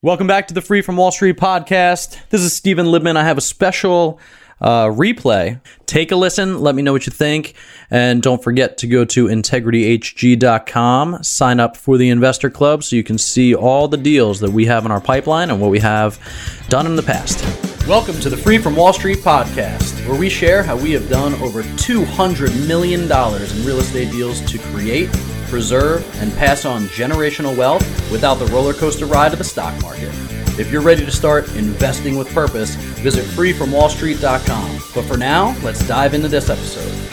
Welcome back to the Free from Wall Street podcast. This is Stephen Libman. I have a special uh, replay. Take a listen. Let me know what you think. And don't forget to go to integrityhg.com, sign up for the Investor Club so you can see all the deals that we have in our pipeline and what we have done in the past. Welcome to the Free from Wall Street podcast, where we share how we have done over $200 million in real estate deals to create preserve, and pass on generational wealth without the roller coaster ride of the stock market. If you're ready to start investing with purpose, visit freefromwallstreet.com. But for now, let's dive into this episode.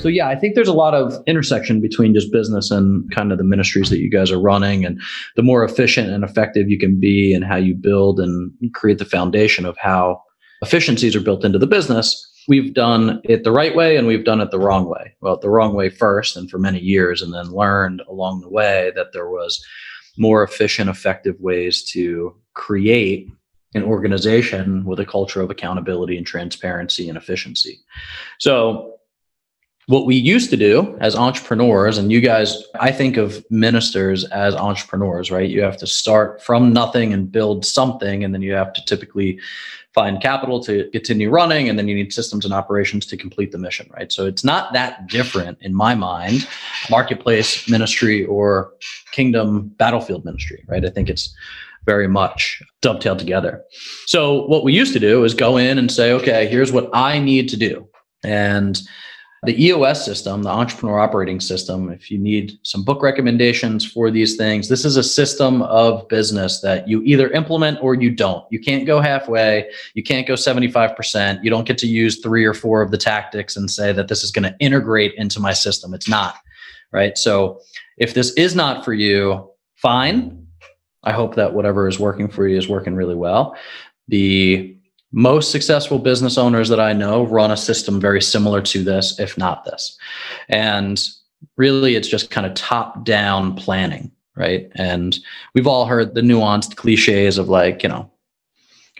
So yeah, I think there's a lot of intersection between just business and kind of the ministries that you guys are running and the more efficient and effective you can be and how you build and create the foundation of how efficiencies are built into the business we've done it the right way and we've done it the wrong way. Well, the wrong way first and for many years, and then learned along the way that there was more efficient, effective ways to create an organization with a culture of accountability and transparency and efficiency. So what we used to do as entrepreneurs, and you guys, I think of ministers as entrepreneurs, right? You have to start from nothing and build something, and then you have to typically find capital to continue running, and then you need systems and operations to complete the mission, right? So it's not that different in my mind, marketplace ministry or kingdom battlefield ministry, right? I think it's very much dovetailed together. So what we used to do is go in and say, okay, here's what I need to do. And the EOS system, the entrepreneur operating system, if you need some book recommendations for these things, this is a system of business that you either implement or you don't. You can't go halfway. You can't go 75%. You don't get to use three or four of the tactics and say that this is going to integrate into my system. It's not, right? So if this is not for you, fine. I hope that whatever is working for you is working really well. The most successful business owners that I know run a system very similar to this, if not this. And really, it's just kind of top down planning, right? And we've all heard the nuanced cliches of like, you know,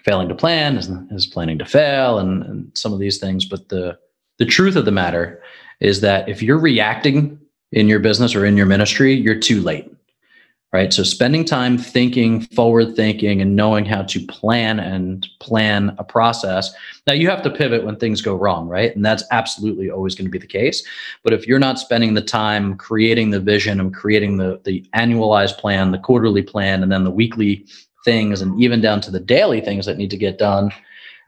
failing to plan is, is planning to fail and, and some of these things. But the, the truth of the matter is that if you're reacting in your business or in your ministry, you're too late right? So spending time thinking, forward thinking, and knowing how to plan and plan a process. Now you have to pivot when things go wrong, right? And that's absolutely always going to be the case. But if you're not spending the time creating the vision and creating the the annualized plan, the quarterly plan, and then the weekly things, and even down to the daily things that need to get done,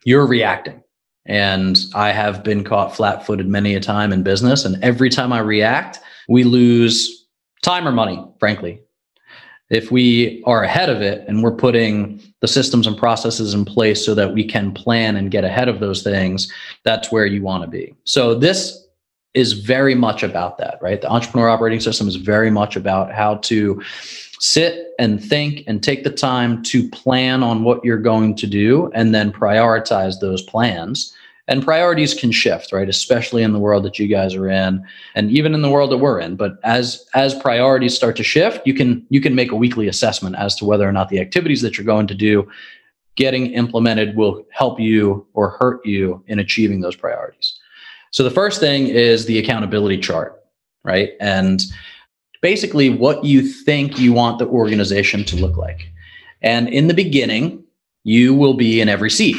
you're reacting. And I have been caught flat footed many a time in business. And every time I react, we lose time or money, frankly if we are ahead of it and we're putting the systems and processes in place so that we can plan and get ahead of those things, that's where you want to be. So this is very much about that, right? The entrepreneur operating system is very much about how to sit and think and take the time to plan on what you're going to do and then prioritize those plans and priorities can shift right? Especially in the world that you guys are in and even in the world that we're in. But as as priorities start to shift you can you can make a weekly assessment as to whether or not the activities that you're going to do getting implemented will help you or hurt you in achieving those priorities. So the first thing is the accountability chart right? And basically what you think you want the organization to look like. And in the beginning you will be in every seat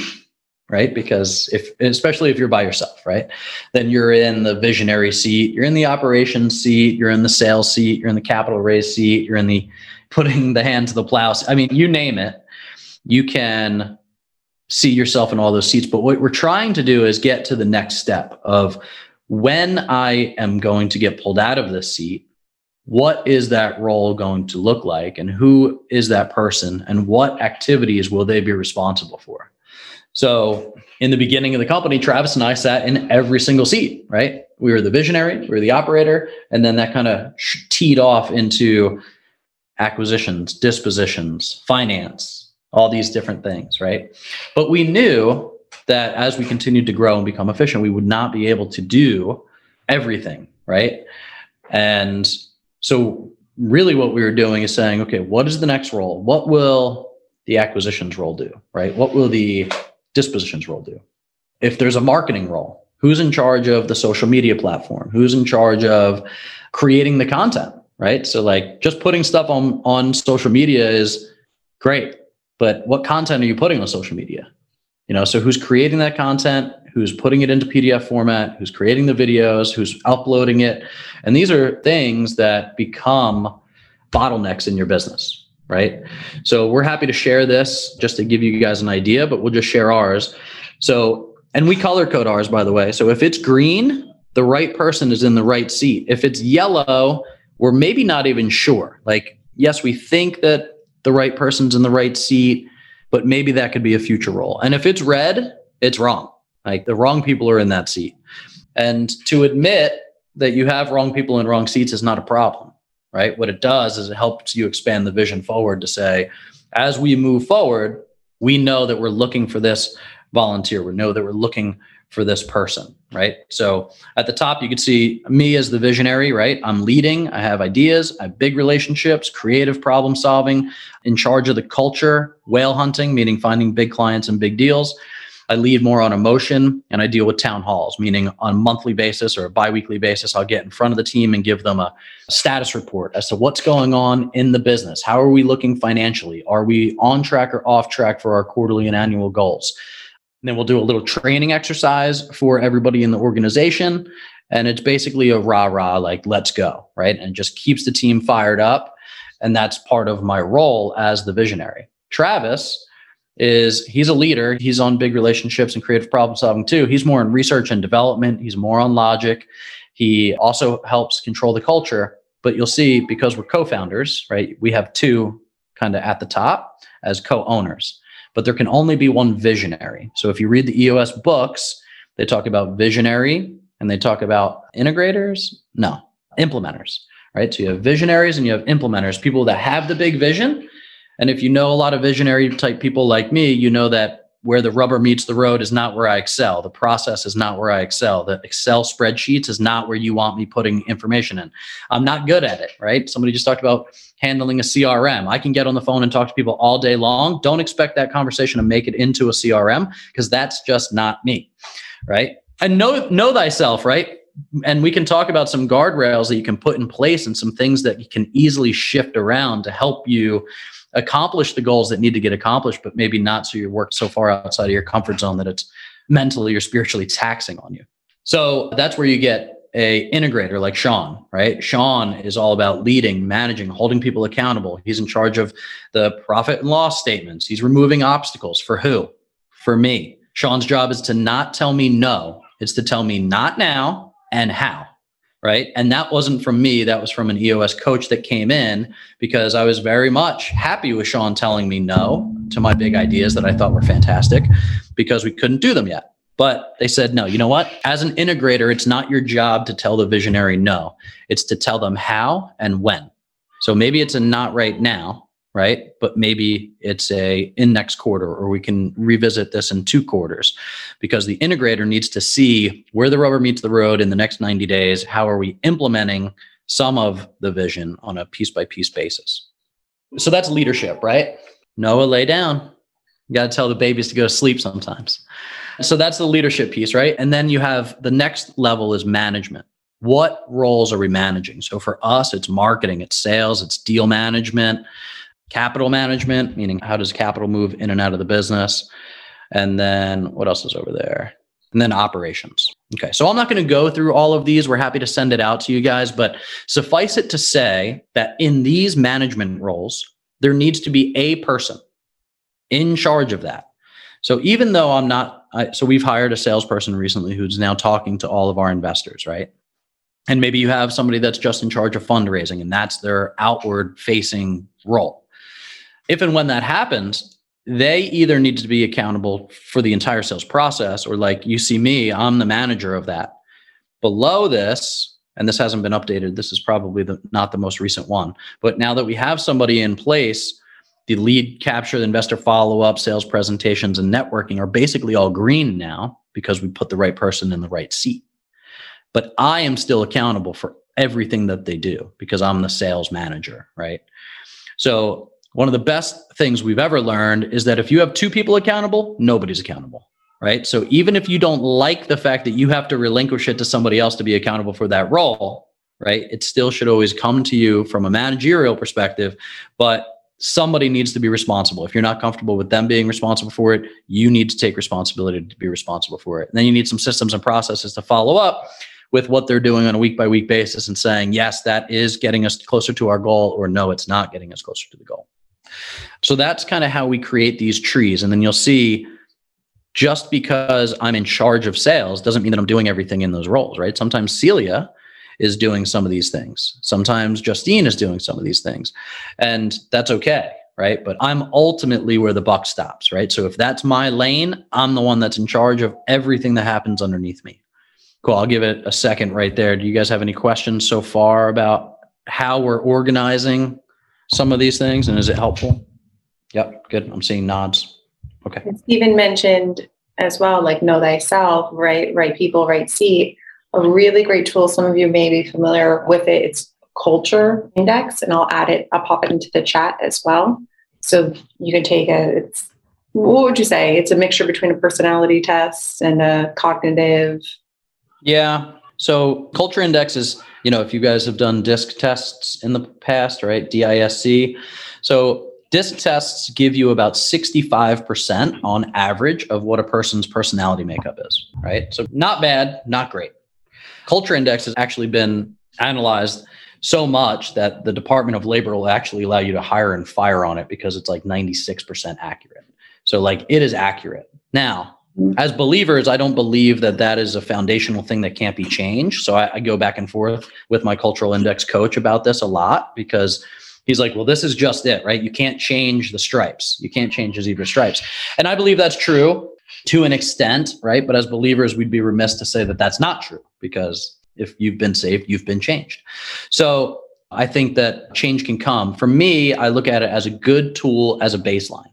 right? Because if, especially if you're by yourself, right? Then you're in the visionary seat, you're in the operations seat, you're in the sales seat, you're in the capital raise seat, you're in the putting the hand to the plow. I mean, you name it, you can see yourself in all those seats. But what we're trying to do is get to the next step of when I am going to get pulled out of this seat, what is that role going to look like and who is that person and what activities will they be responsible for? So in the beginning of the company, Travis and I sat in every single seat, right? We were the visionary, we were the operator, and then that kind of teed off into acquisitions, dispositions, finance, all these different things, right? But we knew that as we continued to grow and become efficient, we would not be able to do everything, right? And so really what we were doing is saying, okay, what is the next role? What will the acquisitions role do, right? What will the dispositions role do? If there's a marketing role, who's in charge of the social media platform? Who's in charge of creating the content, right? So like just putting stuff on on social media is great, but what content are you putting on social media? You know, so who's creating that content? Who's putting it into PDF format? Who's creating the videos? Who's uploading it? And these are things that become bottlenecks in your business, right? So we're happy to share this just to give you guys an idea, but we'll just share ours. So, and we color code ours, by the way. So if it's green, the right person is in the right seat. If it's yellow, we're maybe not even sure. Like, yes, we think that the right person's in the right seat, but maybe that could be a future role. And if it's red, it's wrong. Like the wrong people are in that seat. And to admit that you have wrong people in wrong seats is not a problem, right? What it does is it helps you expand the vision forward to say, as we move forward, we know that we're looking for this volunteer. We know that we're looking for this person, right? So at the top, you can see me as the visionary, right? I'm leading, I have ideas, I have big relationships, creative problem solving, in charge of the culture, whale hunting, meaning finding big clients and big deals. I lead more on emotion and I deal with town halls, meaning on a monthly basis or a biweekly basis, I'll get in front of the team and give them a status report as to what's going on in the business. How are we looking financially? Are we on track or off track for our quarterly and annual goals? And then we'll do a little training exercise for everybody in the organization. And it's basically a rah rah, like, let's go, right? And just keeps the team fired up. And that's part of my role as the visionary. Travis, is he's a leader. He's on big relationships and creative problem solving too. He's more in research and development. He's more on logic. He also helps control the culture. But you'll see because we're co-founders, right? We have two kind of at the top as co-owners. But there can only be one visionary. So if you read the EOS books, they talk about visionary and they talk about integrators. No, implementers, right? So you have visionaries and you have implementers, people that have the big vision and if you know a lot of visionary type people like me, you know that where the rubber meets the road is not where I excel. The process is not where I excel. The Excel spreadsheets is not where you want me putting information in. I'm not good at it, right? Somebody just talked about handling a CRM. I can get on the phone and talk to people all day long. Don't expect that conversation to make it into a CRM because that's just not me, right? And know know thyself, right? and we can talk about some guardrails that you can put in place and some things that you can easily shift around to help you accomplish the goals that need to get accomplished, but maybe not so you work so far outside of your comfort zone that it's mentally or spiritually taxing on you. So that's where you get a integrator like Sean, right? Sean is all about leading, managing, holding people accountable. He's in charge of the profit and loss statements. He's removing obstacles for who? For me. Sean's job is to not tell me no. It's to tell me not now and how right? And that wasn't from me. That was from an EOS coach that came in because I was very much happy with Sean telling me no to my big ideas that I thought were fantastic because we couldn't do them yet. But they said, no, you know what? As an integrator, it's not your job to tell the visionary no, it's to tell them how and when. So maybe it's a not right now, right? But maybe it's a in next quarter, or we can revisit this in two quarters because the integrator needs to see where the rubber meets the road in the next 90 days. How are we implementing some of the vision on a piece by piece basis? So that's leadership, right? Noah, lay down. You got to tell the babies to go to sleep sometimes. So that's the leadership piece, right? And then you have the next level is management. What roles are we managing? So for us, it's marketing, it's sales, it's deal management, capital management, meaning how does capital move in and out of the business? And then what else is over there? And then operations. Okay, so I'm not going to go through all of these. We're happy to send it out to you guys, but suffice it to say that in these management roles, there needs to be a person in charge of that. So even though I'm not, I, so we've hired a salesperson recently who's now talking to all of our investors, right? And maybe you have somebody that's just in charge of fundraising and that's their outward facing role if and when that happens, they either need to be accountable for the entire sales process or like you see me, I'm the manager of that. Below this, and this hasn't been updated, this is probably the, not the most recent one, but now that we have somebody in place, the lead capture, the investor follow up, sales presentations, and networking are basically all green now because we put the right person in the right seat. But I am still accountable for everything that they do because I'm the sales manager, right? So one of the best things we've ever learned is that if you have two people accountable, nobody's accountable, right? So even if you don't like the fact that you have to relinquish it to somebody else to be accountable for that role, right? It still should always come to you from a managerial perspective, but somebody needs to be responsible. If you're not comfortable with them being responsible for it, you need to take responsibility to be responsible for it. And then you need some systems and processes to follow up with what they're doing on a week by week basis and saying, yes, that is getting us closer to our goal, or no, it's not getting us closer to the goal. So that's kind of how we create these trees. And then you'll see just because I'm in charge of sales doesn't mean that I'm doing everything in those roles, right? Sometimes Celia is doing some of these things. Sometimes Justine is doing some of these things. And that's okay, right? But I'm ultimately where the buck stops, right? So if that's my lane, I'm the one that's in charge of everything that happens underneath me. Cool. I'll give it a second right there. Do you guys have any questions so far about how we're organizing some of these things and is it helpful? Yep, good. I'm seeing nods. Okay. Stephen mentioned as well, like know thyself, right? Right people, right seat. A really great tool. Some of you may be familiar with it. It's culture index, and I'll add it, I'll pop it into the chat as well. So you can take a, it's, what would you say? It's a mixture between a personality test and a cognitive. Yeah. So culture index is, you know, if you guys have done DISC tests in the past, right? DISC. So DISC tests give you about 65% on average of what a person's personality makeup is, right? So not bad, not great. Culture Index has actually been analyzed so much that the Department of Labor will actually allow you to hire and fire on it because it's like 96% accurate. So, like, it is accurate. Now, as believers, I don't believe that that is a foundational thing that can't be changed. So, I, I go back and forth with my cultural index coach about this a lot because he's like, well, this is just it, right? You can't change the stripes. You can't change the zebra stripes. And I believe that's true to an extent, right? But as believers, we'd be remiss to say that that's not true because if you've been saved, you've been changed. So I think that change can come. For me, I look at it as a good tool as a baseline.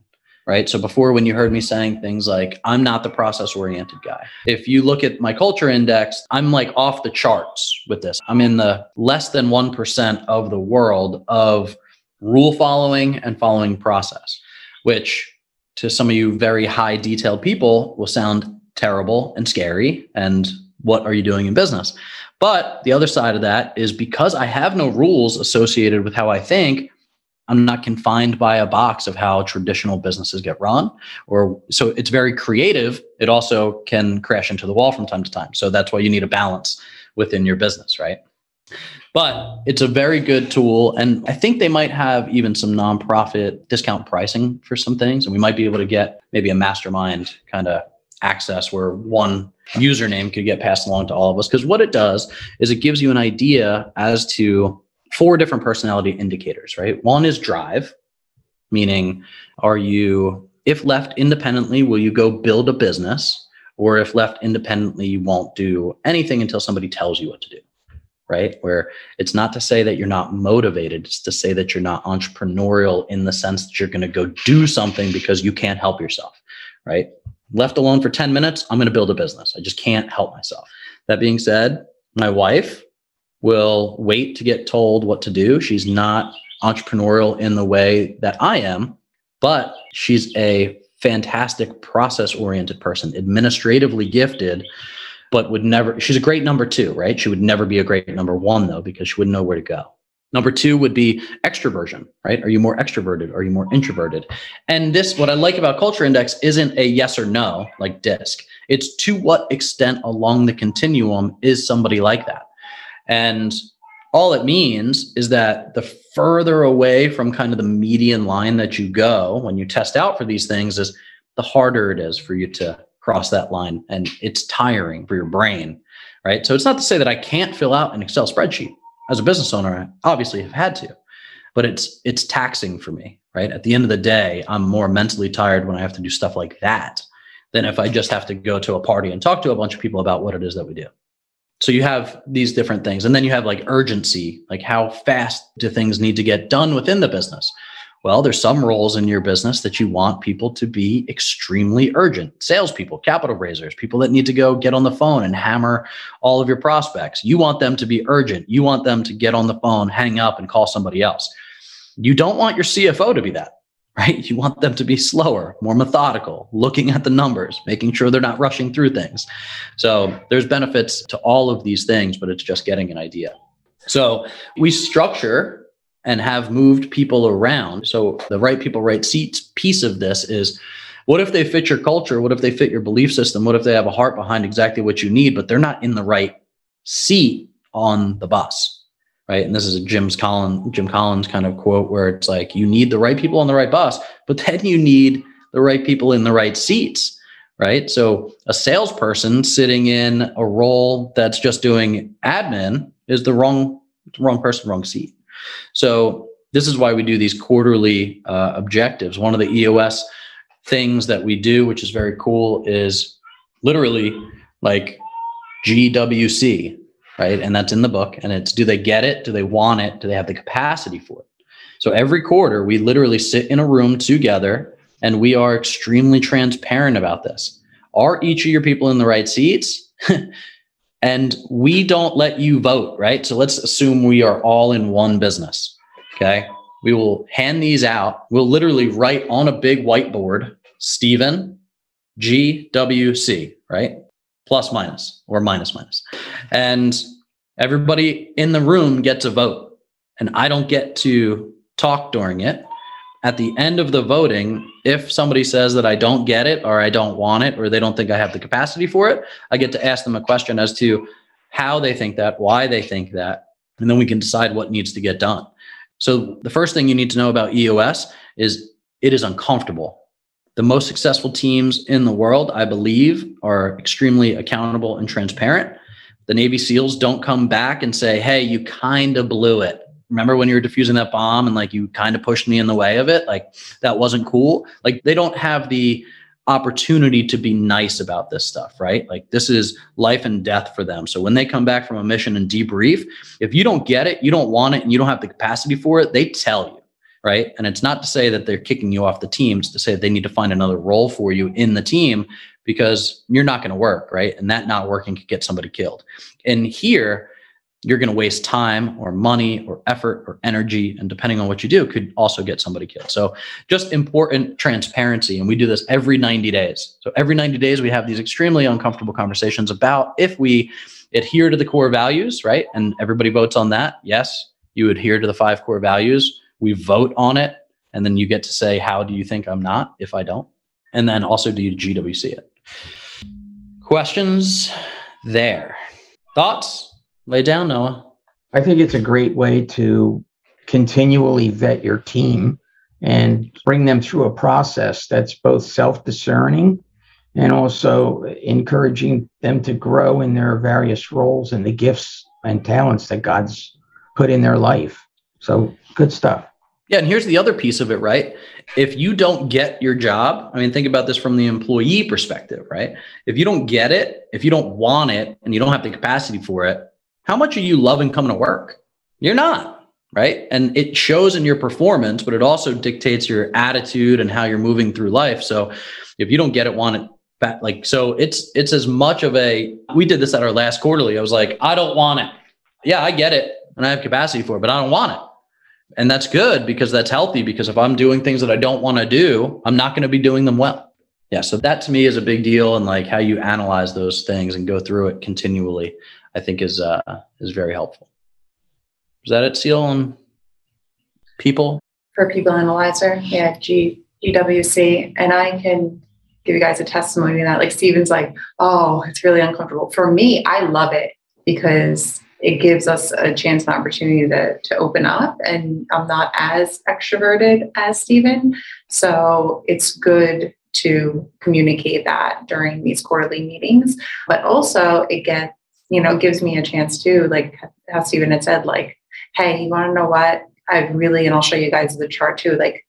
Right. So before, when you heard me saying things like, I'm not the process oriented guy. If you look at my culture index, I'm like off the charts with this. I'm in the less than 1% of the world of rule following and following process, which to some of you very high detailed people will sound terrible and scary. And what are you doing in business? But the other side of that is because I have no rules associated with how I think, I'm not confined by a box of how traditional businesses get run. Or so it's very creative. It also can crash into the wall from time to time. So that's why you need a balance within your business, right? But it's a very good tool. And I think they might have even some nonprofit discount pricing for some things. And we might be able to get maybe a mastermind kind of access where one username could get passed along to all of us. Because what it does is it gives you an idea as to four different personality indicators, right? One is drive, meaning are you, if left independently, will you go build a business? Or if left independently, you won't do anything until somebody tells you what to do right? Where it's not to say that you're not motivated, it's to say that you're not entrepreneurial in the sense that you're going to go do something because you can't help yourself, right? Left alone for 10 minutes, I'm going to build a business. I just can't help myself. That being said, my wife will wait to get told what to do. She's not entrepreneurial in the way that I am, but she's a fantastic process oriented person, administratively gifted but would never, she's a great number two, right? She would never be a great number one though, because she wouldn't know where to go. Number two would be extroversion, right? Are you more extroverted? Are you more introverted? And this, what I like about Culture Index isn't a yes or no like DISC. It's to what extent along the continuum is somebody like that? And all it means is that the further away from kind of the median line that you go when you test out for these things is the harder it is for you to cross that line and it's tiring for your brain, right? So it's not to say that I can't fill out an Excel spreadsheet. As a business owner, I obviously have had to, but it's it's taxing for me, right? At the end of the day, I'm more mentally tired when I have to do stuff like that than if I just have to go to a party and talk to a bunch of people about what it is that we do. So you have these different things. And then you have like urgency, like how fast do things need to get done within the business? Well, there's some roles in your business that you want people to be extremely urgent. Salespeople, capital raisers, people that need to go get on the phone and hammer all of your prospects. You want them to be urgent. You want them to get on the phone, hang up, and call somebody else. You don't want your CFO to be that, right? You want them to be slower, more methodical, looking at the numbers, making sure they're not rushing through things. So there's benefits to all of these things, but it's just getting an idea. So we structure and have moved people around. So the right people, right seats piece of this is what if they fit your culture? What if they fit your belief system? What if they have a heart behind exactly what you need, but they're not in the right seat on the bus? Right. And this is a Jim's Collins, Jim Collins kind of quote where it's like you need the right people on the right bus, but then you need the right people in the right seats right? So a salesperson sitting in a role that's just doing admin is the wrong wrong person, wrong seat. So this is why we do these quarterly uh, objectives. One of the EOS things that we do, which is very cool, is literally like GWC, right? And that's in the book. And it's do they get it? Do they want it? Do they have the capacity for it? So every quarter, we literally sit in a room together and we are extremely transparent about this. Are each of your people in the right seats? and we don't let you vote, right? So let's assume we are all in one business. Okay. We will hand these out. We'll literally write on a big whiteboard, Stephen, GWC, right? Plus minus or minus minus. And everybody in the room gets a vote. And I don't get to talk during it at the end of the voting, if somebody says that I don't get it or I don't want it or they don't think I have the capacity for it, I get to ask them a question as to how they think that, why they think that, and then we can decide what needs to get done. So the first thing you need to know about EOS is it is uncomfortable. The most successful teams in the world, I believe, are extremely accountable and transparent. The Navy SEALs don't come back and say, hey, you kind of blew it. Remember when you were defusing that bomb and like you kind of pushed me in the way of it? Like that wasn't cool. Like they don't have the opportunity to be nice about this stuff right? Like this is life and death for them. So when they come back from a mission and debrief if you don't get it you don't want it and you don't have the capacity for it they tell you right? And it's not to say that they're kicking you off the team it's to say they need to find another role for you in the team because you're not going to work right? And that not working could get somebody killed. And here you're going to waste time or money or effort or energy and depending on what you do could also get somebody killed. So just important transparency and we do this every 90 days. So every 90 days we have these extremely uncomfortable conversations about if we adhere to the core values right? And everybody votes on that. Yes you adhere to the five core values we vote on it and then you get to say how do you think i'm not if i don't and then also do you gwc it questions there thoughts Lay down, Noah. I think it's a great way to continually vet your team and bring them through a process that's both self discerning and also encouraging them to grow in their various roles and the gifts and talents that God's put in their life. So good stuff. Yeah, and here's the other piece of it, right? If you don't get your job, I mean, think about this from the employee perspective, right? If you don't get it, if you don't want it, and you don't have the capacity for it, how much are you loving coming to work? You're not, right? And it shows in your performance, but it also dictates your attitude and how you're moving through life. So if you don't get it, want it like, so it's, it's as much of a, we did this at our last quarterly. I was like, I don't want it. Yeah, I get it. And I have capacity for it, but I don't want it. And that's good because that's healthy. Because if I'm doing things that I don't want to do, I'm not going to be doing them well. Yeah. So that to me is a big deal. And like how you analyze those things and go through it continually. I think is uh, is very helpful. Is that it, Celia and people? For people analyzer, yeah, G GWC, and I can give you guys a testimony that. Like Steven's like, oh, it's really uncomfortable. For me, I love it because it gives us a chance and opportunity to, to open up and i'm not as extroverted as Stephen. so it's good to communicate that during these quarterly meetings but also it gets you know, gives me a chance to, like how Steven had said, like, hey, you want to know what? I really, and I'll show you guys the chart too. Like,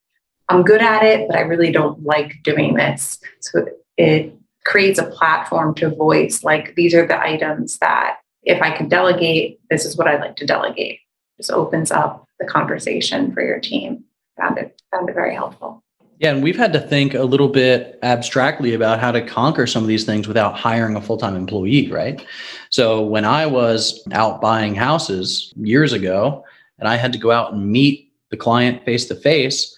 I'm good at it, but I really don't like doing this. So it creates a platform to voice, like, these are the items that if I can delegate, this is what I'd like to delegate. Just opens up the conversation for your team. Found it, found it very helpful. Yeah, and we've had to think a little bit abstractly about how to conquer some of these things without hiring a full time employee, right? So when I was out buying houses years ago and I had to go out and meet the client face to face,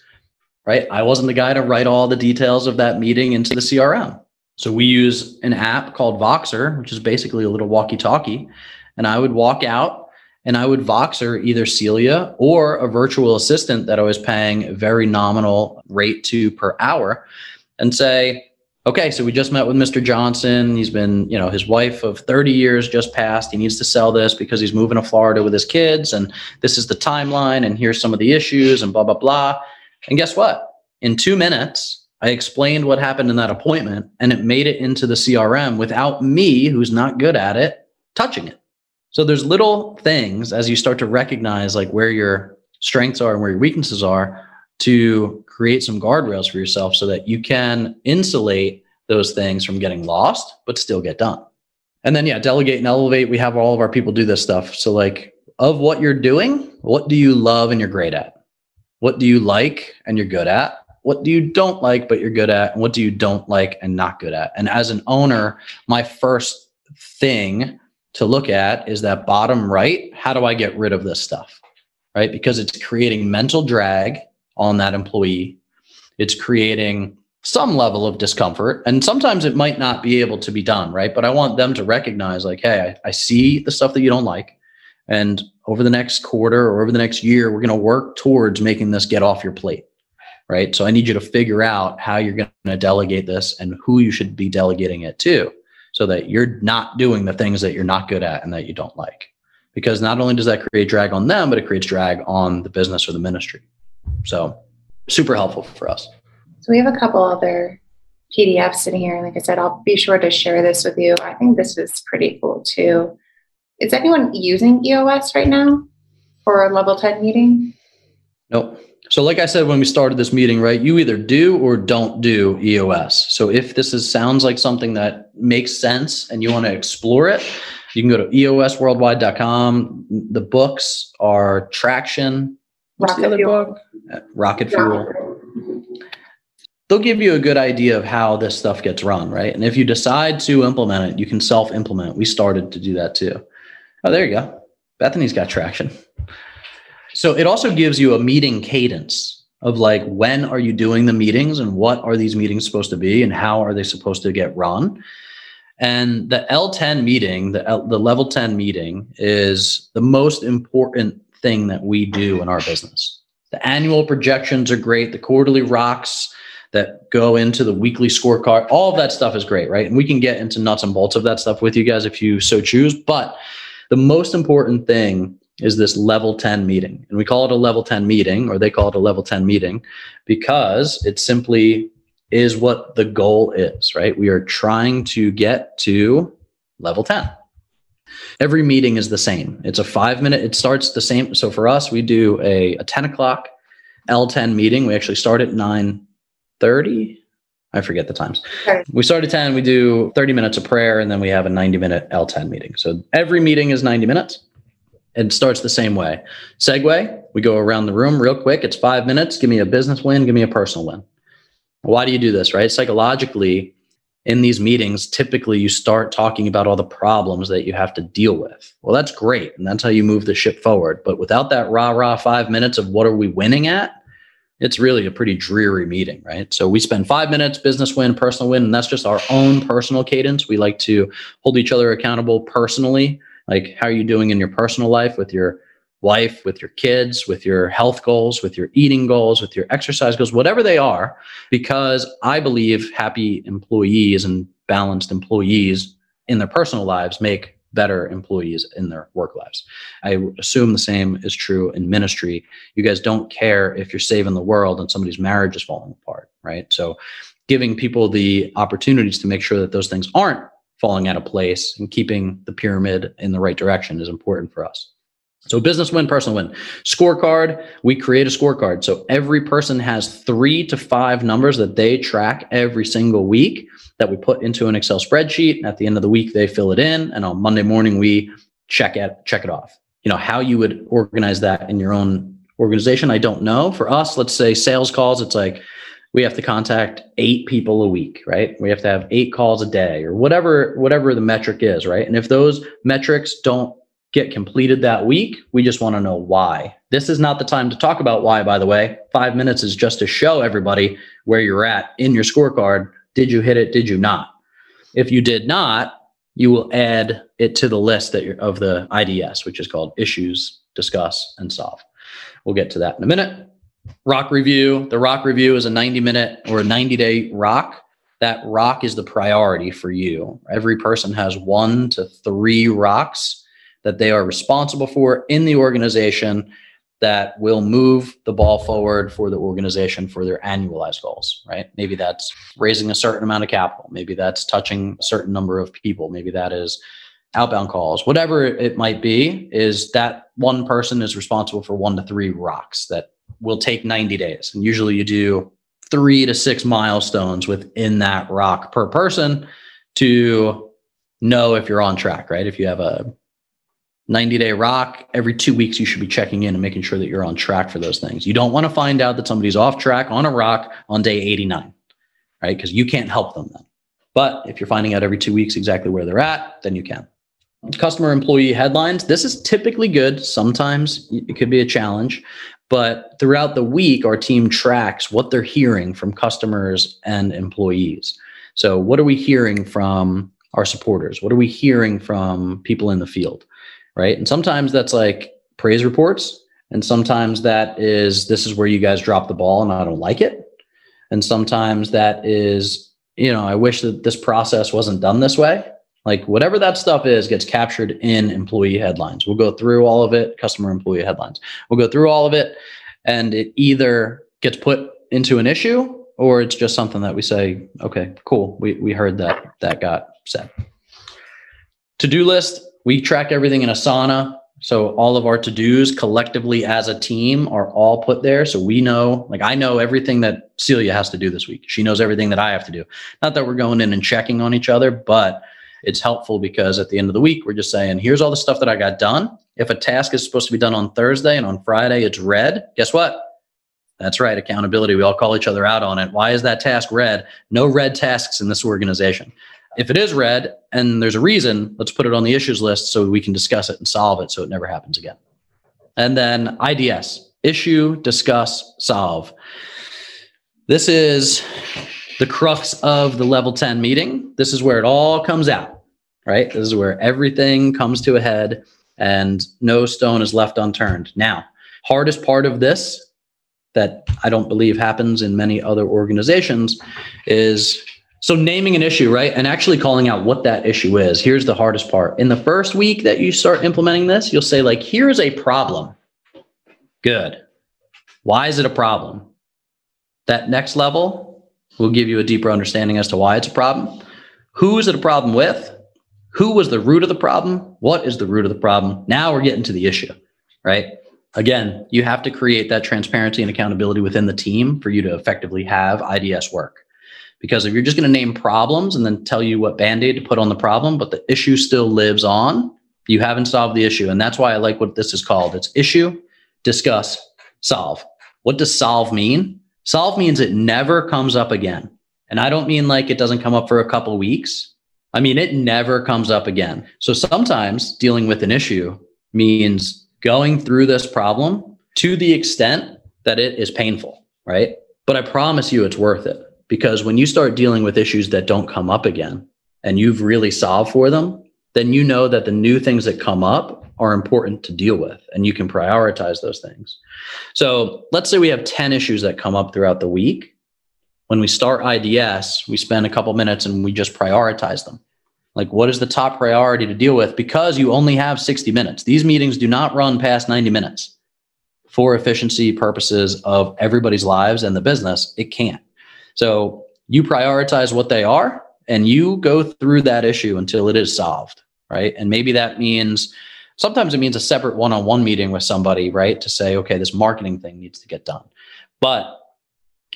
right? I wasn't the guy to write all the details of that meeting into the CRM. So we use an app called Voxer, which is basically a little walkie talkie. And I would walk out and I would Voxer either Celia or a virtual assistant that I was paying a very nominal rate to per hour and say, okay, so we just met with Mr. Johnson. He's been, you know, his wife of 30 years just passed. He needs to sell this because he's moving to Florida with his kids. And this is the timeline. And here's some of the issues and blah, blah, blah. And guess what? In two minutes, I explained what happened in that appointment and it made it into the CRM without me, who's not good at it, touching it. So there's little things as you start to recognize like where your strengths are and where your weaknesses are to create some guardrails for yourself so that you can insulate those things from getting lost, but still get done. And then, yeah, delegate and elevate. We have all of our people do this stuff. So, like, of what you're doing, what do you love and you're great at? What do you like and you're good at? What do you don't like, but you're good at? And what do you don't like and not good at? And as an owner, my first thing to look at is that bottom right. How do I get rid of this stuff? Right? Because it's creating mental drag on that employee. It's creating some level of discomfort. And sometimes it might not be able to be done, right? But I want them to recognize, like, hey, I, I see the stuff that you don't like. And over the next quarter or over the next year, we're going to work towards making this get off your plate, right? So I need you to figure out how you're going to delegate this and who you should be delegating it to so that you're not doing the things that you're not good at and that you don't like. Because not only does that create drag on them, but it creates drag on the business or the ministry. So super helpful for us. So we have a couple other PDFs sitting here. And like I said, I'll be sure to share this with you. I think this is pretty cool too. Is anyone using EOS right now for a level 10 meeting? Nope. So, like I said when we started this meeting, right, you either do or don't do EOS. So, if this is sounds like something that makes sense and you want to explore it, you can go to eosworldwide.com. The books are Traction, What's Rocket the other Fuel. book? Uh, Rocket Fuel. They'll give you a good idea of how this stuff gets run, right? And if you decide to implement it, you can self implement. We started to do that too. Oh, there you go. Bethany's got traction. So it also gives you a meeting cadence of like when are you doing the meetings and what are these meetings supposed to be and how are they supposed to get run. And the L10 meeting, the, L, the level 10 meeting is the most important thing that we do in our business. The annual projections are great, the quarterly rocks that go into the weekly scorecard, all of that stuff is great, right? And we can get into nuts and bolts of that stuff with you guys if you so choose. But the most important thing is this level 10 meeting. And we call it a level 10 meeting, or they call it a level 10 meeting, because it simply is what the goal is, right? We are trying to get to level 10. Every meeting is the same. It's a five minute, it starts the same. So for us, we do a, a 10 o'clock L10 meeting. We actually start at 9 30. I forget the times. Okay. We start at 10, we do 30 minutes of prayer, and then we have a 90 minute L10 meeting. So every meeting is 90 minutes. It starts the same way. Segue, we go around the room real quick. It's five minutes. Give me a business win, give me a personal win. Why do you do this, right? Psychologically, in these meetings, typically you start talking about all the problems that you have to deal with. Well, that's great. And that's how you move the ship forward. But without that rah rah five minutes of what are we winning at, it's really a pretty dreary meeting, right? So we spend five minutes, business win, personal win, and that's just our own personal cadence. We like to hold each other accountable personally. Like, how are you doing in your personal life with your wife, with your kids, with your health goals, with your eating goals, with your exercise goals, whatever they are, because I believe happy employees and balanced employees in their personal lives make better employees in their work lives. I assume the same is true in ministry. You guys don't care if you're saving the world and somebody's marriage is falling apart, right? So giving people the opportunities to make sure that those things aren't falling out of place and keeping the pyramid in the right direction is important for us. So business win, personal win. Scorecard, we create a scorecard. So every person has three to five numbers that they track every single week that we put into an Excel spreadsheet. At the end of the week, they fill it in. And on Monday morning, we check it, check it off. You know, how you would organize that in your own organization, I don't know. For us, let's say sales calls, it's like we have to contact eight people a week, right? We have to have eight calls a day or whatever, whatever the metric is, right? And if those metrics don't get completed that week. We just want to know why. This is not the time to talk about why, by the way. Five minutes is just to show everybody where you're at in your scorecard. Did you hit it? Did you not? If you did not, you will add it to the list that of the IDS, which is called issues, discuss, and solve. We'll get to that in a minute. Rock review. The rock review is a 90 minute or a 90 day rock. That rock is the priority for you. Every person has one to three rocks that they are responsible for in the organization that will move the ball forward for the organization for their annualized goals, right? Maybe that's raising a certain amount of capital. Maybe that's touching a certain number of people. Maybe that is outbound calls, whatever it might be, is that one person is responsible for one to three rocks that will take 90 days. And usually you do three to six milestones within that rock per person to know if you're on track, right? If you have a 90 day rock, every two weeks you should be checking in and making sure that you're on track for those things. You don't want to find out that somebody's off track on a rock on day 89, right? Because you can't help them then. But if you're finding out every two weeks exactly where they're at, then you can. Customer employee headlines. This is typically good. Sometimes it could be a challenge, but throughout the week, our team tracks what they're hearing from customers and employees. So, what are we hearing from our supporters? What are we hearing from people in the field? right? And sometimes that's like praise reports. And sometimes that is, this is where you guys drop the ball and I don't like it. And sometimes that is, you know, I wish that this process wasn't done this way. Like whatever that stuff is gets captured in employee headlines. We'll go through all of it, customer employee headlines. We'll go through all of it and it either gets put into an issue or it's just something that we say, okay, cool. We, we heard that that got said. To-do list, we track everything in Asana. So all of our to-dos collectively as a team are all put there. So we know, like I know everything that Celia has to do this week. She knows everything that I have to do. Not that we're going in and checking on each other, but it's helpful because at the end of the week, we're just saying, here's all the stuff that I got done. If a task is supposed to be done on Thursday and on Friday it's red, guess what? That's right, accountability. We all call each other out on it. Why is that task red? No red tasks in this organization. If it is red and there's a reason, let's put it on the issues list so we can discuss it and solve it so it never happens again. And then IDS, issue, discuss, solve. This is the crux of the level 10 meeting. This is where it all comes out, right? This is where everything comes to a head and no stone is left unturned. Now, hardest part of this that I don't believe happens in many other organizations is so naming an issue, right? And actually calling out what that issue is. Here's the hardest part. In the first week that you start implementing this, you'll say like, here's a problem. Good. Why is it a problem? That next level will give you a deeper understanding as to why it's a problem. Who is it a problem with? Who was the root of the problem? What is the root of the problem? Now we're getting to the issue, right? Again, you have to create that transparency and accountability within the team for you to effectively have IDS work. Because if you're just going to name problems and then tell you what band aid to put on the problem, but the issue still lives on, you haven't solved the issue. And that's why I like what this is called it's issue, discuss, solve. What does solve mean? Solve means it never comes up again. And I don't mean like it doesn't come up for a couple weeks. I mean, it never comes up again. So sometimes dealing with an issue means going through this problem to the extent that it is painful, right? But I promise you it's worth it. Because when you start dealing with issues that don't come up again and you've really solved for them, then you know that the new things that come up are important to deal with and you can prioritize those things. So let's say we have 10 issues that come up throughout the week. When we start IDS, we spend a couple minutes and we just prioritize them. Like, what is the top priority to deal with? Because you only have 60 minutes. These meetings do not run past 90 minutes for efficiency purposes of everybody's lives and the business. It can't. So you prioritize what they are and you go through that issue until it is solved, right? And maybe that means sometimes it means a separate one on one meeting with somebody, right? To say, okay, this marketing thing needs to get done. But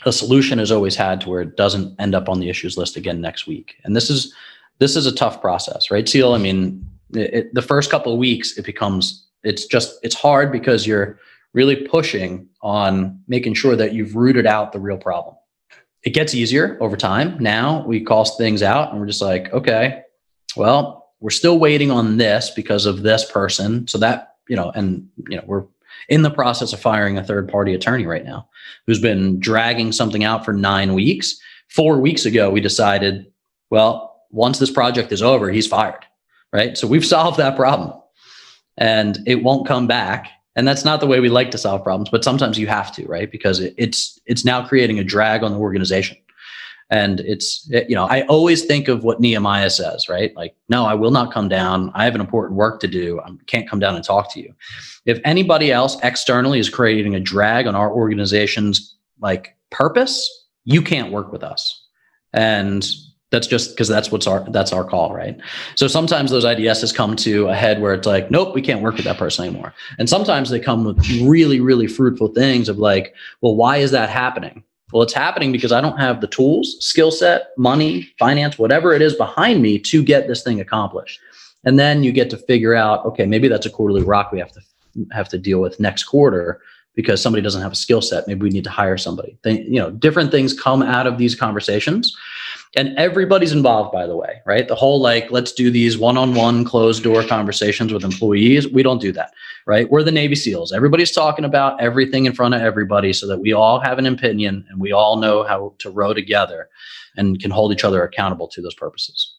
a solution is always had to where it doesn't end up on the issues list again next week. And this is this is a tough process, right? Celia, I mean, it, it, the first couple of weeks, it becomes it's just it's hard because you're really pushing on making sure that you've rooted out the real problem it gets easier over time. Now we call things out and we're just like, okay, well, we're still waiting on this because of this person. So that, you know, and, you know, we're in the process of firing a third party attorney right now who's been dragging something out for nine weeks. Four weeks ago, we decided, well, once this project is over, he's fired. Right. So we've solved that problem and it won't come back. And that's not the way we like to solve problems, but sometimes you have to, right? Because it, it's it's now creating a drag on the organization. And it's, it, you know, I always think of what Nehemiah says, right? Like, no, I will not come down. I have an important work to do. I can't come down and talk to you. If anybody else externally is creating a drag on our organization's like purpose, you can't work with us. And that's just because that's what's our that's our call right so sometimes those IDSs come to a head where it's like nope we can't work with that person anymore and sometimes they come with really really fruitful things of like well why is that happening well it's happening because i don't have the tools skill set money finance whatever it is behind me to get this thing accomplished. And then you get to figure out okay maybe that's a quarterly rock we have to have to deal with next quarter because somebody doesn't have a skill set. Maybe we need to hire somebody. They, you know different things come out of these conversations and everybody's involved by the way right? The whole like let's do these one-on-one closed door conversations with employees. We don't do that right? We're the navy seals. Everybody's talking about everything in front of everybody so that we all have an opinion and we all know how to row together and can hold each other accountable to those purposes.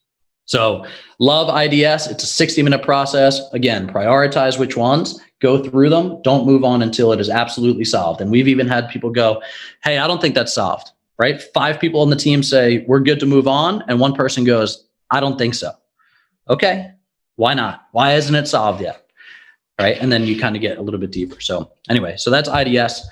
So love IDS it's a 60 minute process. Again prioritize which ones go through them. Don't move on until it is absolutely solved. And we've even had people go hey i don't think that's solved right? Five people on the team say, we're good to move on. And one person goes, I don't think so. Okay. Why not? Why isn't it solved yet? Right. And then you kind of get a little bit deeper. So, anyway, so that's IDS.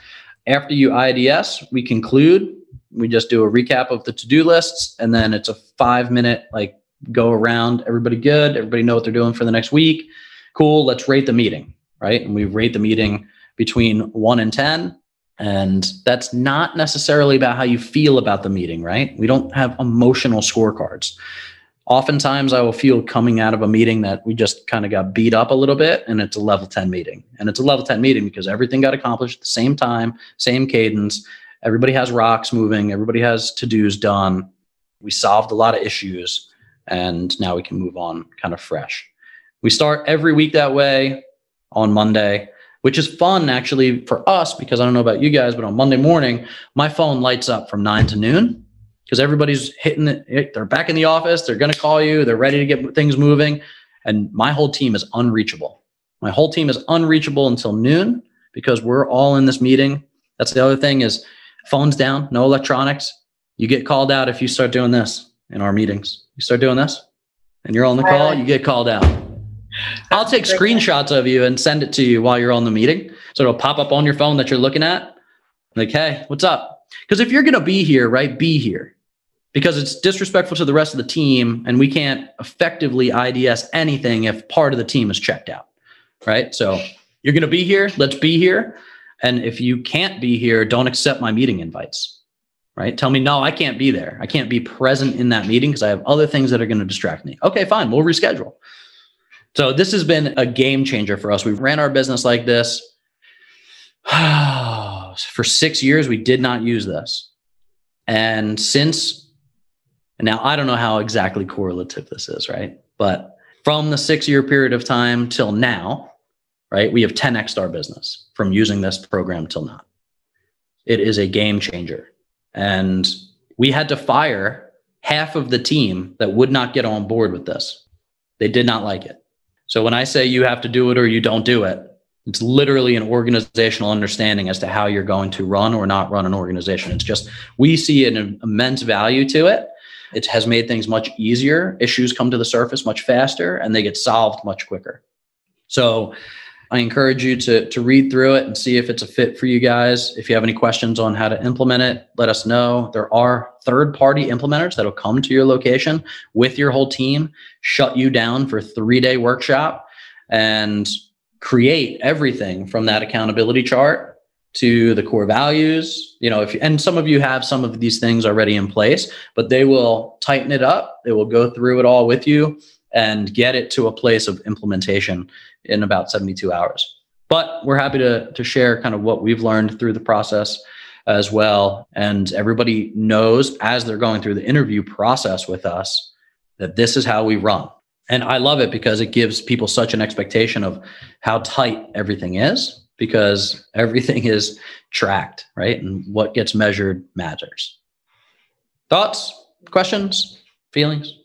After you IDS, we conclude. We just do a recap of the to do lists. And then it's a five minute, like, go around. Everybody good? Everybody know what they're doing for the next week? Cool. Let's rate the meeting. Right. And we rate the meeting between one and 10 and that's not necessarily about how you feel about the meeting, right? We don't have emotional scorecards. Oftentimes, I will feel coming out of a meeting that we just kind of got beat up a little bit, and it's a level 10 meeting. And it's a level 10 meeting because everything got accomplished at the same time, same cadence. Everybody has rocks moving, everybody has to dos done. We solved a lot of issues, and now we can move on kind of fresh. We start every week that way on Monday which is fun actually for us because I don't know about you guys, but on Monday morning, my phone lights up from nine to noon because everybody's hitting it. They're back in the office. They're going to call you. They're ready to get things moving. And my whole team is unreachable. My whole team is unreachable until noon because we're all in this meeting. That's the other thing is phones down, no electronics. You get called out if you start doing this in our meetings. You start doing this and you're on the call, you get called out. I'll take screenshots of you and send it to you while you're on the meeting. So it'll pop up on your phone that you're looking at. Like, hey, what's up? Because if you're going to be here, right, be here. Because it's disrespectful to the rest of the team, and we can't effectively IDS anything if part of the team is checked out, right? So you're going to be here, let's be here. And if you can't be here, don't accept my meeting invites, right? Tell me, no, I can't be there. I can't be present in that meeting because I have other things that are going to distract me. Okay, fine, we'll reschedule. So this has been a game changer for us. We ran our business like this. for six years, we did not use this. And since, now I don't know how exactly correlative this is, right? But from the six year period of time till now, right, we have 10x our business from using this program till now. It is a game changer. And we had to fire half of the team that would not get on board with this. They did not like it. So when I say you have to do it or you don't do it, it's literally an organizational understanding as to how you're going to run or not run an organization. It's just we see an immense value to it. It has made things much easier. Issues come to the surface much faster and they get solved much quicker. So I encourage you to, to read through it and see if it's a fit for you guys. If you have any questions on how to implement it, let us know. There are third party implementers that'll come to your location with your whole team, shut you down for three day workshop and create everything from that accountability chart to the core values you know if and some of you have some of these things already in place but they will tighten it up they will go through it all with you and get it to a place of implementation in about 72 hours. But we're happy to, to share kind of what we've learned through the process as well. And everybody knows as they're going through the interview process with us that this is how we run. And I love it because it gives people such an expectation of how tight everything is because everything is tracked, right? And what gets measured matters. Thoughts, questions, feelings?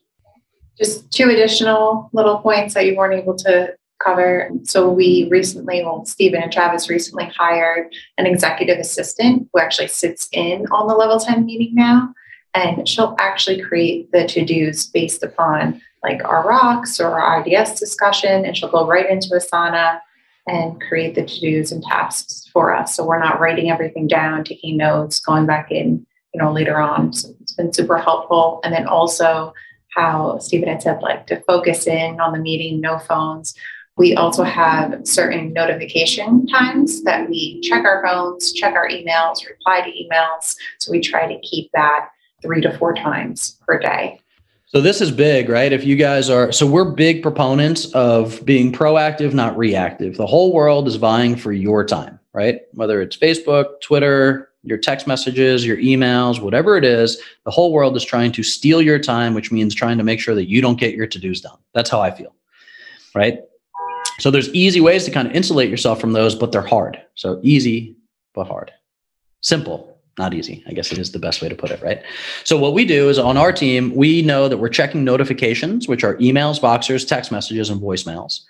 Just two additional little points that you weren't able to cover. So we recently, well, Stephen and Travis recently hired an executive assistant who actually sits in on the level 10 meeting now. And she'll actually create the to-dos based upon like our rocks or our IDS discussion. And she'll go right into Asana and create the to-dos and tasks for us. So we're not writing everything down, taking notes, going back in, you know, later on. So it's been super helpful. And then also how Stephen had said, like to focus in on the meeting, no phones. We also have certain notification times that we check our phones, check our emails, reply to emails. So we try to keep that three to four times per day. So this is big, right? If you guys are, so we're big proponents of being proactive, not reactive. The whole world is vying for your time, right? Whether it's Facebook, Twitter, your text messages, your emails, whatever it is, the whole world is trying to steal your time, which means trying to make sure that you don't get your to-dos done. That's how I feel, right? So there's easy ways to kind of insulate yourself from those, but they're hard. So easy, but hard. Simple, not easy. I guess it is the best way to put it, right? So what we do is on our team, we know that we're checking notifications, which are emails, Voxers, text messages, and voicemails,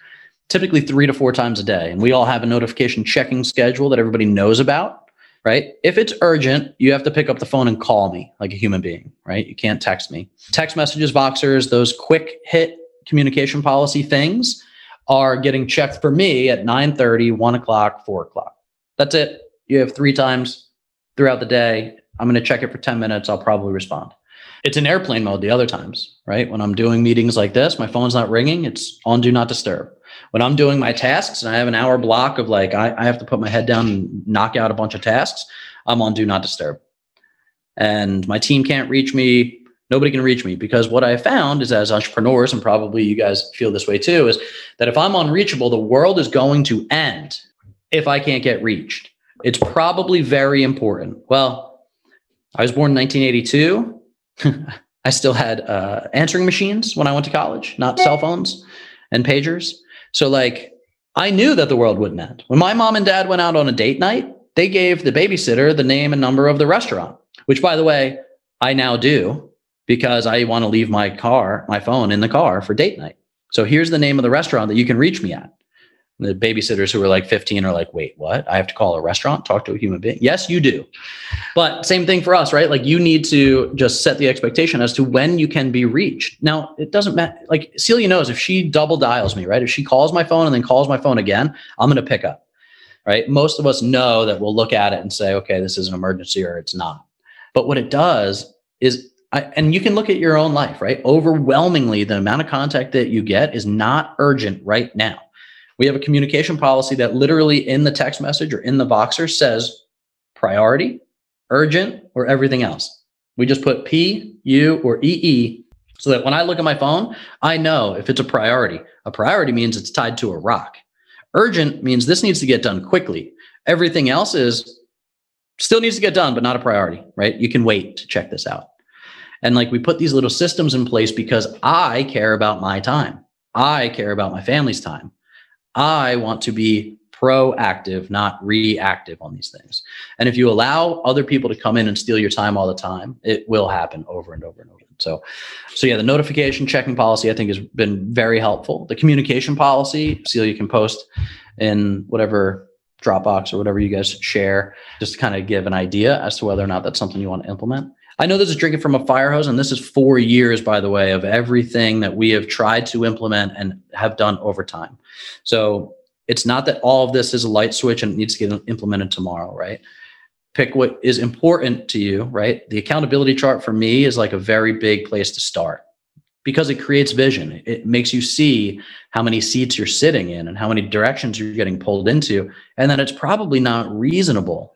typically three to four times a day. And we all have a notification checking schedule that everybody knows about right? If it's urgent, you have to pick up the phone and call me like a human being, right? You can't text me. Text messages, Voxers, those quick hit communication policy things are getting checked for me at 9 30, 1 o'clock, 4 o'clock. That's it. You have three times throughout the day. I'm going to check it for 10 minutes. I'll probably respond. It's in airplane mode the other times, right? When I'm doing meetings like this, my phone's not ringing. It's on do not disturb when I'm doing my tasks and I have an hour block of like, I, I have to put my head down and knock out a bunch of tasks, I'm on do not disturb. And my team can't reach me. Nobody can reach me because what I found is as entrepreneurs, and probably you guys feel this way too, is that if I'm unreachable, the world is going to end if I can't get reached. It's probably very important. Well, I was born in 1982. I still had uh, answering machines when I went to college, not cell phones and pagers. So like I knew that the world wouldn't end. When my mom and dad went out on a date night, they gave the babysitter the name and number of the restaurant, which by the way, I now do because I want to leave my car, my phone in the car for date night. So here's the name of the restaurant that you can reach me at the babysitters who were like 15 are like, wait, what? I have to call a restaurant, talk to a human being. Yes, you do. But same thing for us, right? Like you need to just set the expectation as to when you can be reached. Now, it doesn't matter. Like Celia knows if she double dials me, right? If she calls my phone and then calls my phone again, I'm going to pick up, right? Most of us know that we'll look at it and say, okay, this is an emergency or it's not. But what it does is I, and you can look at your own life, right? Overwhelmingly, the amount of contact that you get is not urgent right now we have a communication policy that literally in the text message or in the Voxer says priority, urgent, or everything else. We just put P, U, or EE so that when I look at my phone, I know if it's a priority. A priority means it's tied to a rock. Urgent means this needs to get done quickly. Everything else is still needs to get done, but not a priority, right? You can wait to check this out. And like we put these little systems in place because I care about my time. I care about my family's time. I want to be proactive, not reactive on these things. And if you allow other people to come in and steal your time all the time, it will happen over and over and over. So, so yeah, the notification checking policy I think has been very helpful. The communication policy, Celia can post in whatever Dropbox or whatever you guys share, just to kind of give an idea as to whether or not that's something you want to implement. I know this is drinking from a fire hose, and this is four years, by the way, of everything that we have tried to implement and have done over time. So it's not that all of this is a light switch and it needs to get implemented tomorrow, right? Pick what is important to you, right? The accountability chart for me is like a very big place to start because it creates vision. It makes you see how many seats you're sitting in and how many directions you're getting pulled into, and that it's probably not reasonable,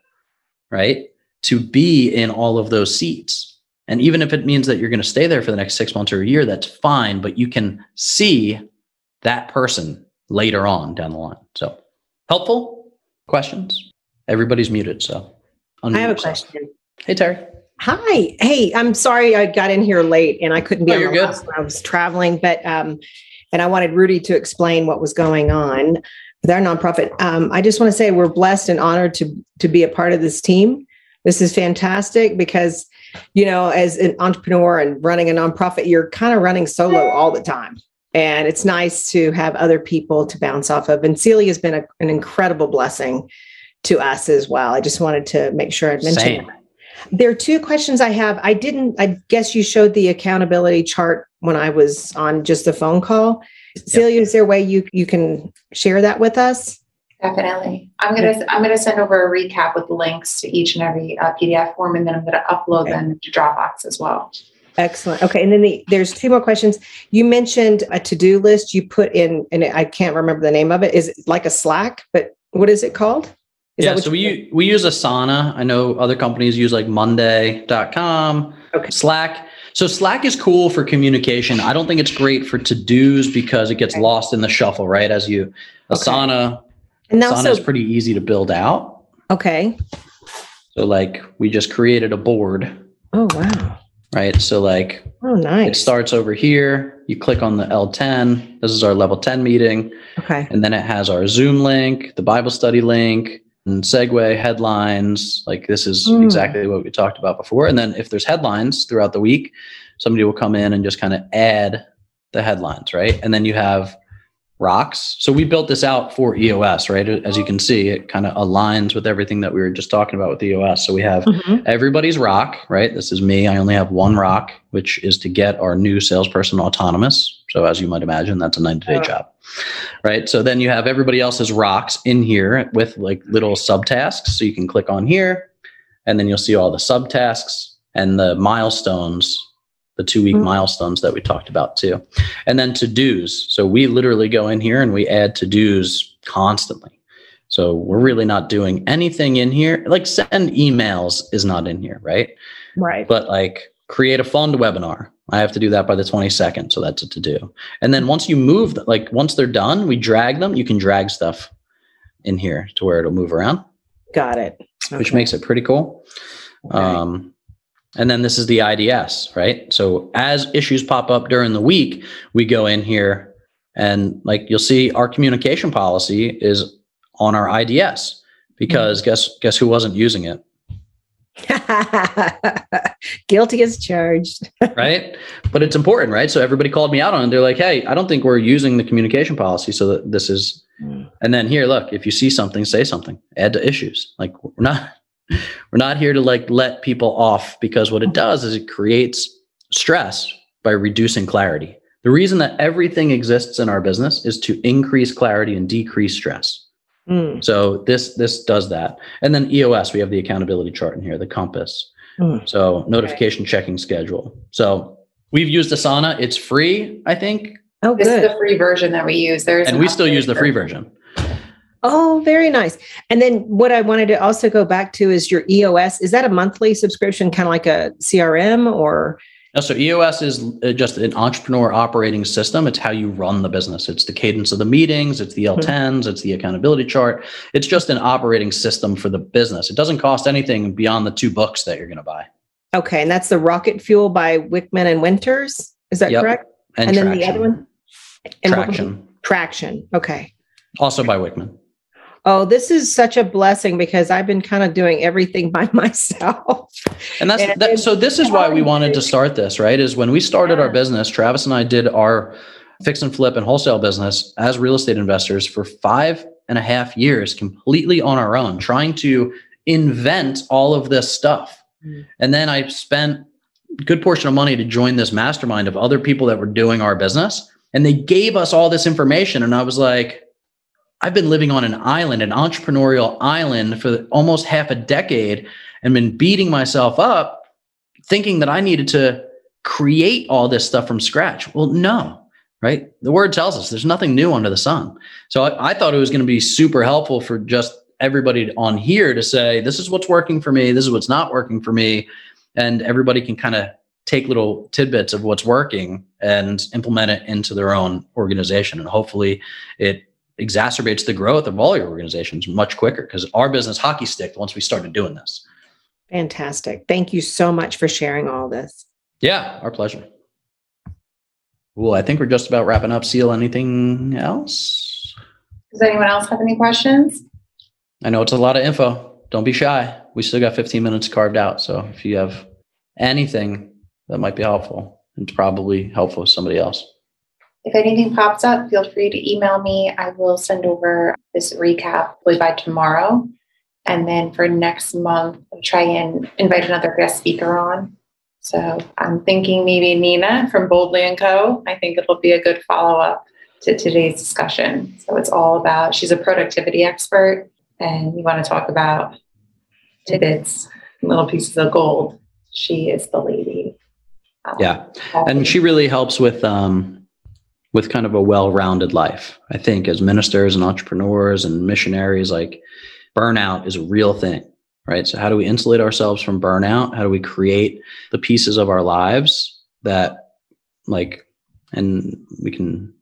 right? To be in all of those seats. And even if it means that you're going to stay there for the next six months or a year, that's fine, but you can see that person later on down the line. So helpful questions. Everybody's muted. So I have a yourself. question. Hey, Terry. Hi. Hey, I'm sorry I got in here late and I couldn't be oh, on the last I was traveling, but um, and I wanted Rudy to explain what was going on with our nonprofit. Um, I just want to say we're blessed and honored to to be a part of this team. This is fantastic because you know, as an entrepreneur and running a nonprofit, you're kind of running solo all the time. And it's nice to have other people to bounce off of. And Celia has been a, an incredible blessing to us as well. I just wanted to make sure I mentioned that. There are two questions I have. I didn't, I guess you showed the accountability chart when I was on just a phone call. Yep. Celia, is there a way you, you can share that with us? Definitely. I'm gonna I'm gonna send over a recap with links to each and every uh, PDF form, and then I'm gonna upload okay. them to Dropbox as well. Excellent. Okay, and then the, there's two more questions. You mentioned a to-do list. You put in, and I can't remember the name of it. Is it like a Slack? But what is it called? Is yeah, so we we use Asana. I know other companies use like Monday.com, okay. Slack. So Slack is cool for communication. I don't think it's great for to-dos because it gets okay. lost in the shuffle, right? As you Asana, and Asana is pretty easy to build out. Okay. So like we just created a board. Oh wow. Right. So like oh nice. It starts over here. You click on the L10. This is our level 10 meeting. Okay. And then it has our Zoom link, the Bible study link, and segue headlines like this is mm. exactly what we talked about before and then if there's headlines throughout the week somebody will come in and just kind of add the headlines right and then you have rocks. So we built this out for EOS right? As you can see it kind of aligns with everything that we were just talking about with EOS so we have mm-hmm. everybody's rock right? This is me. I only have one rock which is to get our new salesperson autonomous. So as you might imagine that's a 90 day job right? So then you have everybody else's rocks in here with like little subtasks. So you can click on here and then you'll see all the subtasks and the milestones, the two week mm-hmm. milestones that we talked about too. And then to dos. So we literally go in here and we add to dos constantly. So we're really not doing anything in here. Like send emails is not in here, right? Right. But like create a fund webinar I have to do that by the 22nd. So that's a to do. And then once you move, like once they're done, we drag them. You can drag stuff in here to where it'll move around. Got it. Okay. Which makes it pretty cool. Okay. Um, and then this is the IDS, right? So as issues pop up during the week, we go in here and like you'll see our communication policy is on our IDS because mm-hmm. guess guess who wasn't using it? Guilty as charged. right. But it's important, right? So everybody called me out on it. They're like, hey, I don't think we're using the communication policy. So that this is, mm. and then here, look, if you see something, say something, add to issues. Like we're not, we're not here to like let people off because what it does is it creates stress by reducing clarity. The reason that everything exists in our business is to increase clarity and decrease stress. Mm. So this this does that. And then EOS, we have the accountability chart in here, the compass. Mm. So notification okay. checking schedule. So we've used Asana. It's free, I think. Oh, good. this is the free version that we use. There's and we still use the free version. Oh, very nice. And then what I wanted to also go back to is your EOS. Is that a monthly subscription, kind of like a CRM or? No, so EOS is uh, just an entrepreneur operating system. It's how you run the business. It's the cadence of the meetings. It's the L10s. Mm-hmm. It's the accountability chart. It's just an operating system for the business. It doesn't cost anything beyond the two books that you're going to buy. Okay, and that's the Rocket Fuel by Wickman and Winters. Is that yep. correct? And, and then the other one, and traction. Traction. Okay. Also by Wickman. Oh, this is such a blessing because I've been kind of doing everything by myself. And that's and that, so. This is why we wanted to start this, right? Is when we started yeah. our business, Travis and I did our fix and flip and wholesale business as real estate investors for five and a half years, completely on our own, trying to invent all of this stuff. Mm. And then I spent a good portion of money to join this mastermind of other people that were doing our business. And they gave us all this information. And I was like, I've been living on an island, an entrepreneurial island for almost half a decade and been beating myself up thinking that I needed to create all this stuff from scratch. Well, no, right? The word tells us there's nothing new under the sun. So I, I thought it was going to be super helpful for just everybody on here to say, this is what's working for me, this is what's not working for me. And everybody can kind of take little tidbits of what's working and implement it into their own organization. And hopefully it exacerbates the growth of all your organizations much quicker because our business hockey stick once we started doing this. Fantastic. Thank you so much for sharing all this. Yeah, our pleasure. Well, I think we're just about wrapping up. Seal, anything else? Does anyone else have any questions? I know it's a lot of info. Don't be shy. We still got 15 minutes carved out. So if you have anything that might be helpful. It's probably helpful to somebody else. If anything pops up, feel free to email me. I will send over this recap by tomorrow. And then for next month, I'll try and invite another guest speaker on. So I'm thinking maybe Nina from Boldly and Co. I think it'll be a good follow up to today's discussion. So it's all about, she's a productivity expert, and you want to talk about tidbits, little pieces of gold. She is the lady. Um, yeah. And she really helps with, um, with kind of a well-rounded life. I think as ministers and entrepreneurs and missionaries, like burnout is a real thing, right? So how do we insulate ourselves from burnout? How do we create the pieces of our lives that like and we can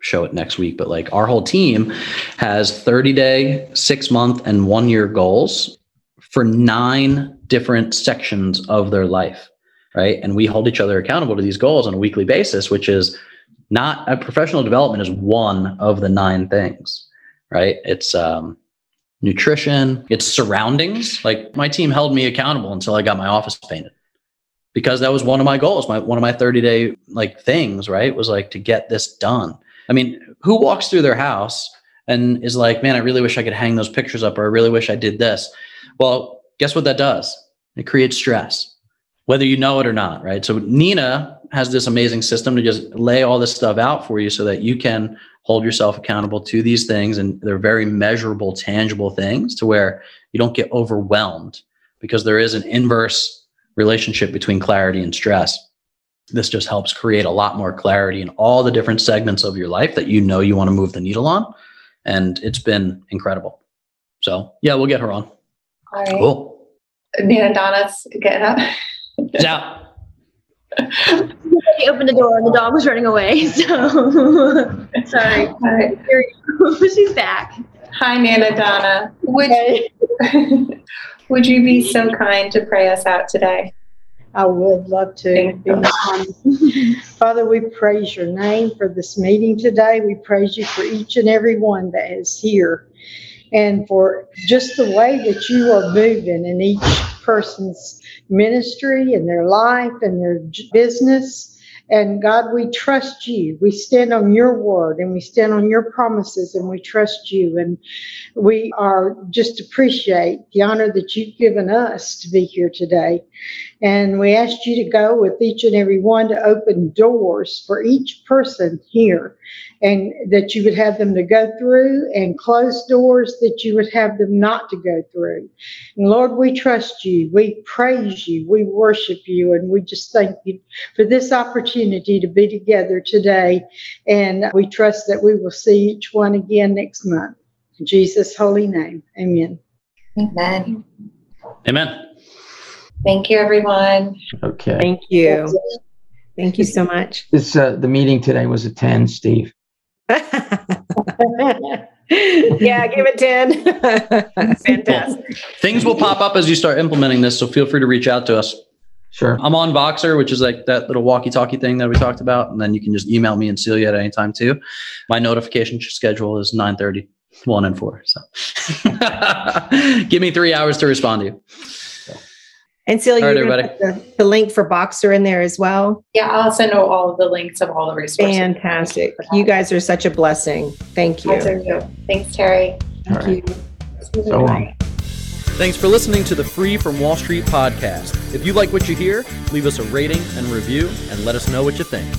show it next week, but like our whole team has 30 day, six month, and one year goals for nine different sections of their life. Right. And we hold each other accountable to these goals on a weekly basis, which is not a professional development is one of the nine things. Right. It's um, nutrition, it's surroundings. Like my team held me accountable until I got my office painted because that was one of my goals my one of my 30 day like things right was like to get this done I mean, who walks through their house and is like, man, I really wish I could hang those pictures up, or I really wish I did this? Well, guess what that does? It creates stress, whether you know it or not, right? So Nina has this amazing system to just lay all this stuff out for you so that you can hold yourself accountable to these things. And they're very measurable, tangible things to where you don't get overwhelmed because there is an inverse relationship between clarity and stress this just helps create a lot more clarity in all the different segments of your life that you know you want to move the needle on. And it's been incredible. So, yeah, we'll get her on. All right. Cool. Nina Donna's getting up. Yeah. He opened the door and the dog was running away. So, sorry. All right. She's back. Hi, Nana Donna. Would, would you be so kind to pray us out today? I would love to. Father, we praise your name for this meeting today. We praise you for each and every one that is here and for just the way that you are moving in each person's ministry and their life and their business. And God, we trust you. We stand on your word and we stand on your promises and we trust you. And we are just appreciate the honor that you've given us to be here today. And we asked you to go with each and every one to open doors for each person here and that you would have them to go through and close doors that you would have them not to go through. And Lord, we trust you. We praise you. We worship you. And we just thank you for this opportunity to be together today. And we trust that we will see each one again next month. In Jesus' holy name. Amen. Amen. Amen. Thank you, everyone. Okay. Thank you. Thank you so much. This uh, the meeting today was a 10, Steve. yeah, give it 10. Fantastic. Things will pop up as you start implementing this, so feel free to reach out to us. Sure. I'm on Voxer, which is like that little walkie-talkie thing that we talked about, and then you can just email me and Celia at any time too. My notification schedule is 9:30, 1 and 4. So give me three hours to respond to you. And Celia, right, everybody. The, the, link for Voxer in there as well. Yeah, I'll send out all of the links of all the resources. Fantastic. You guys are such a blessing. Thank you. you. Thanks, Terry. Thank right. you. So long. Thanks for listening to the Free from Wall Street podcast. If you like what you hear, leave us a rating and review and let us know what you think.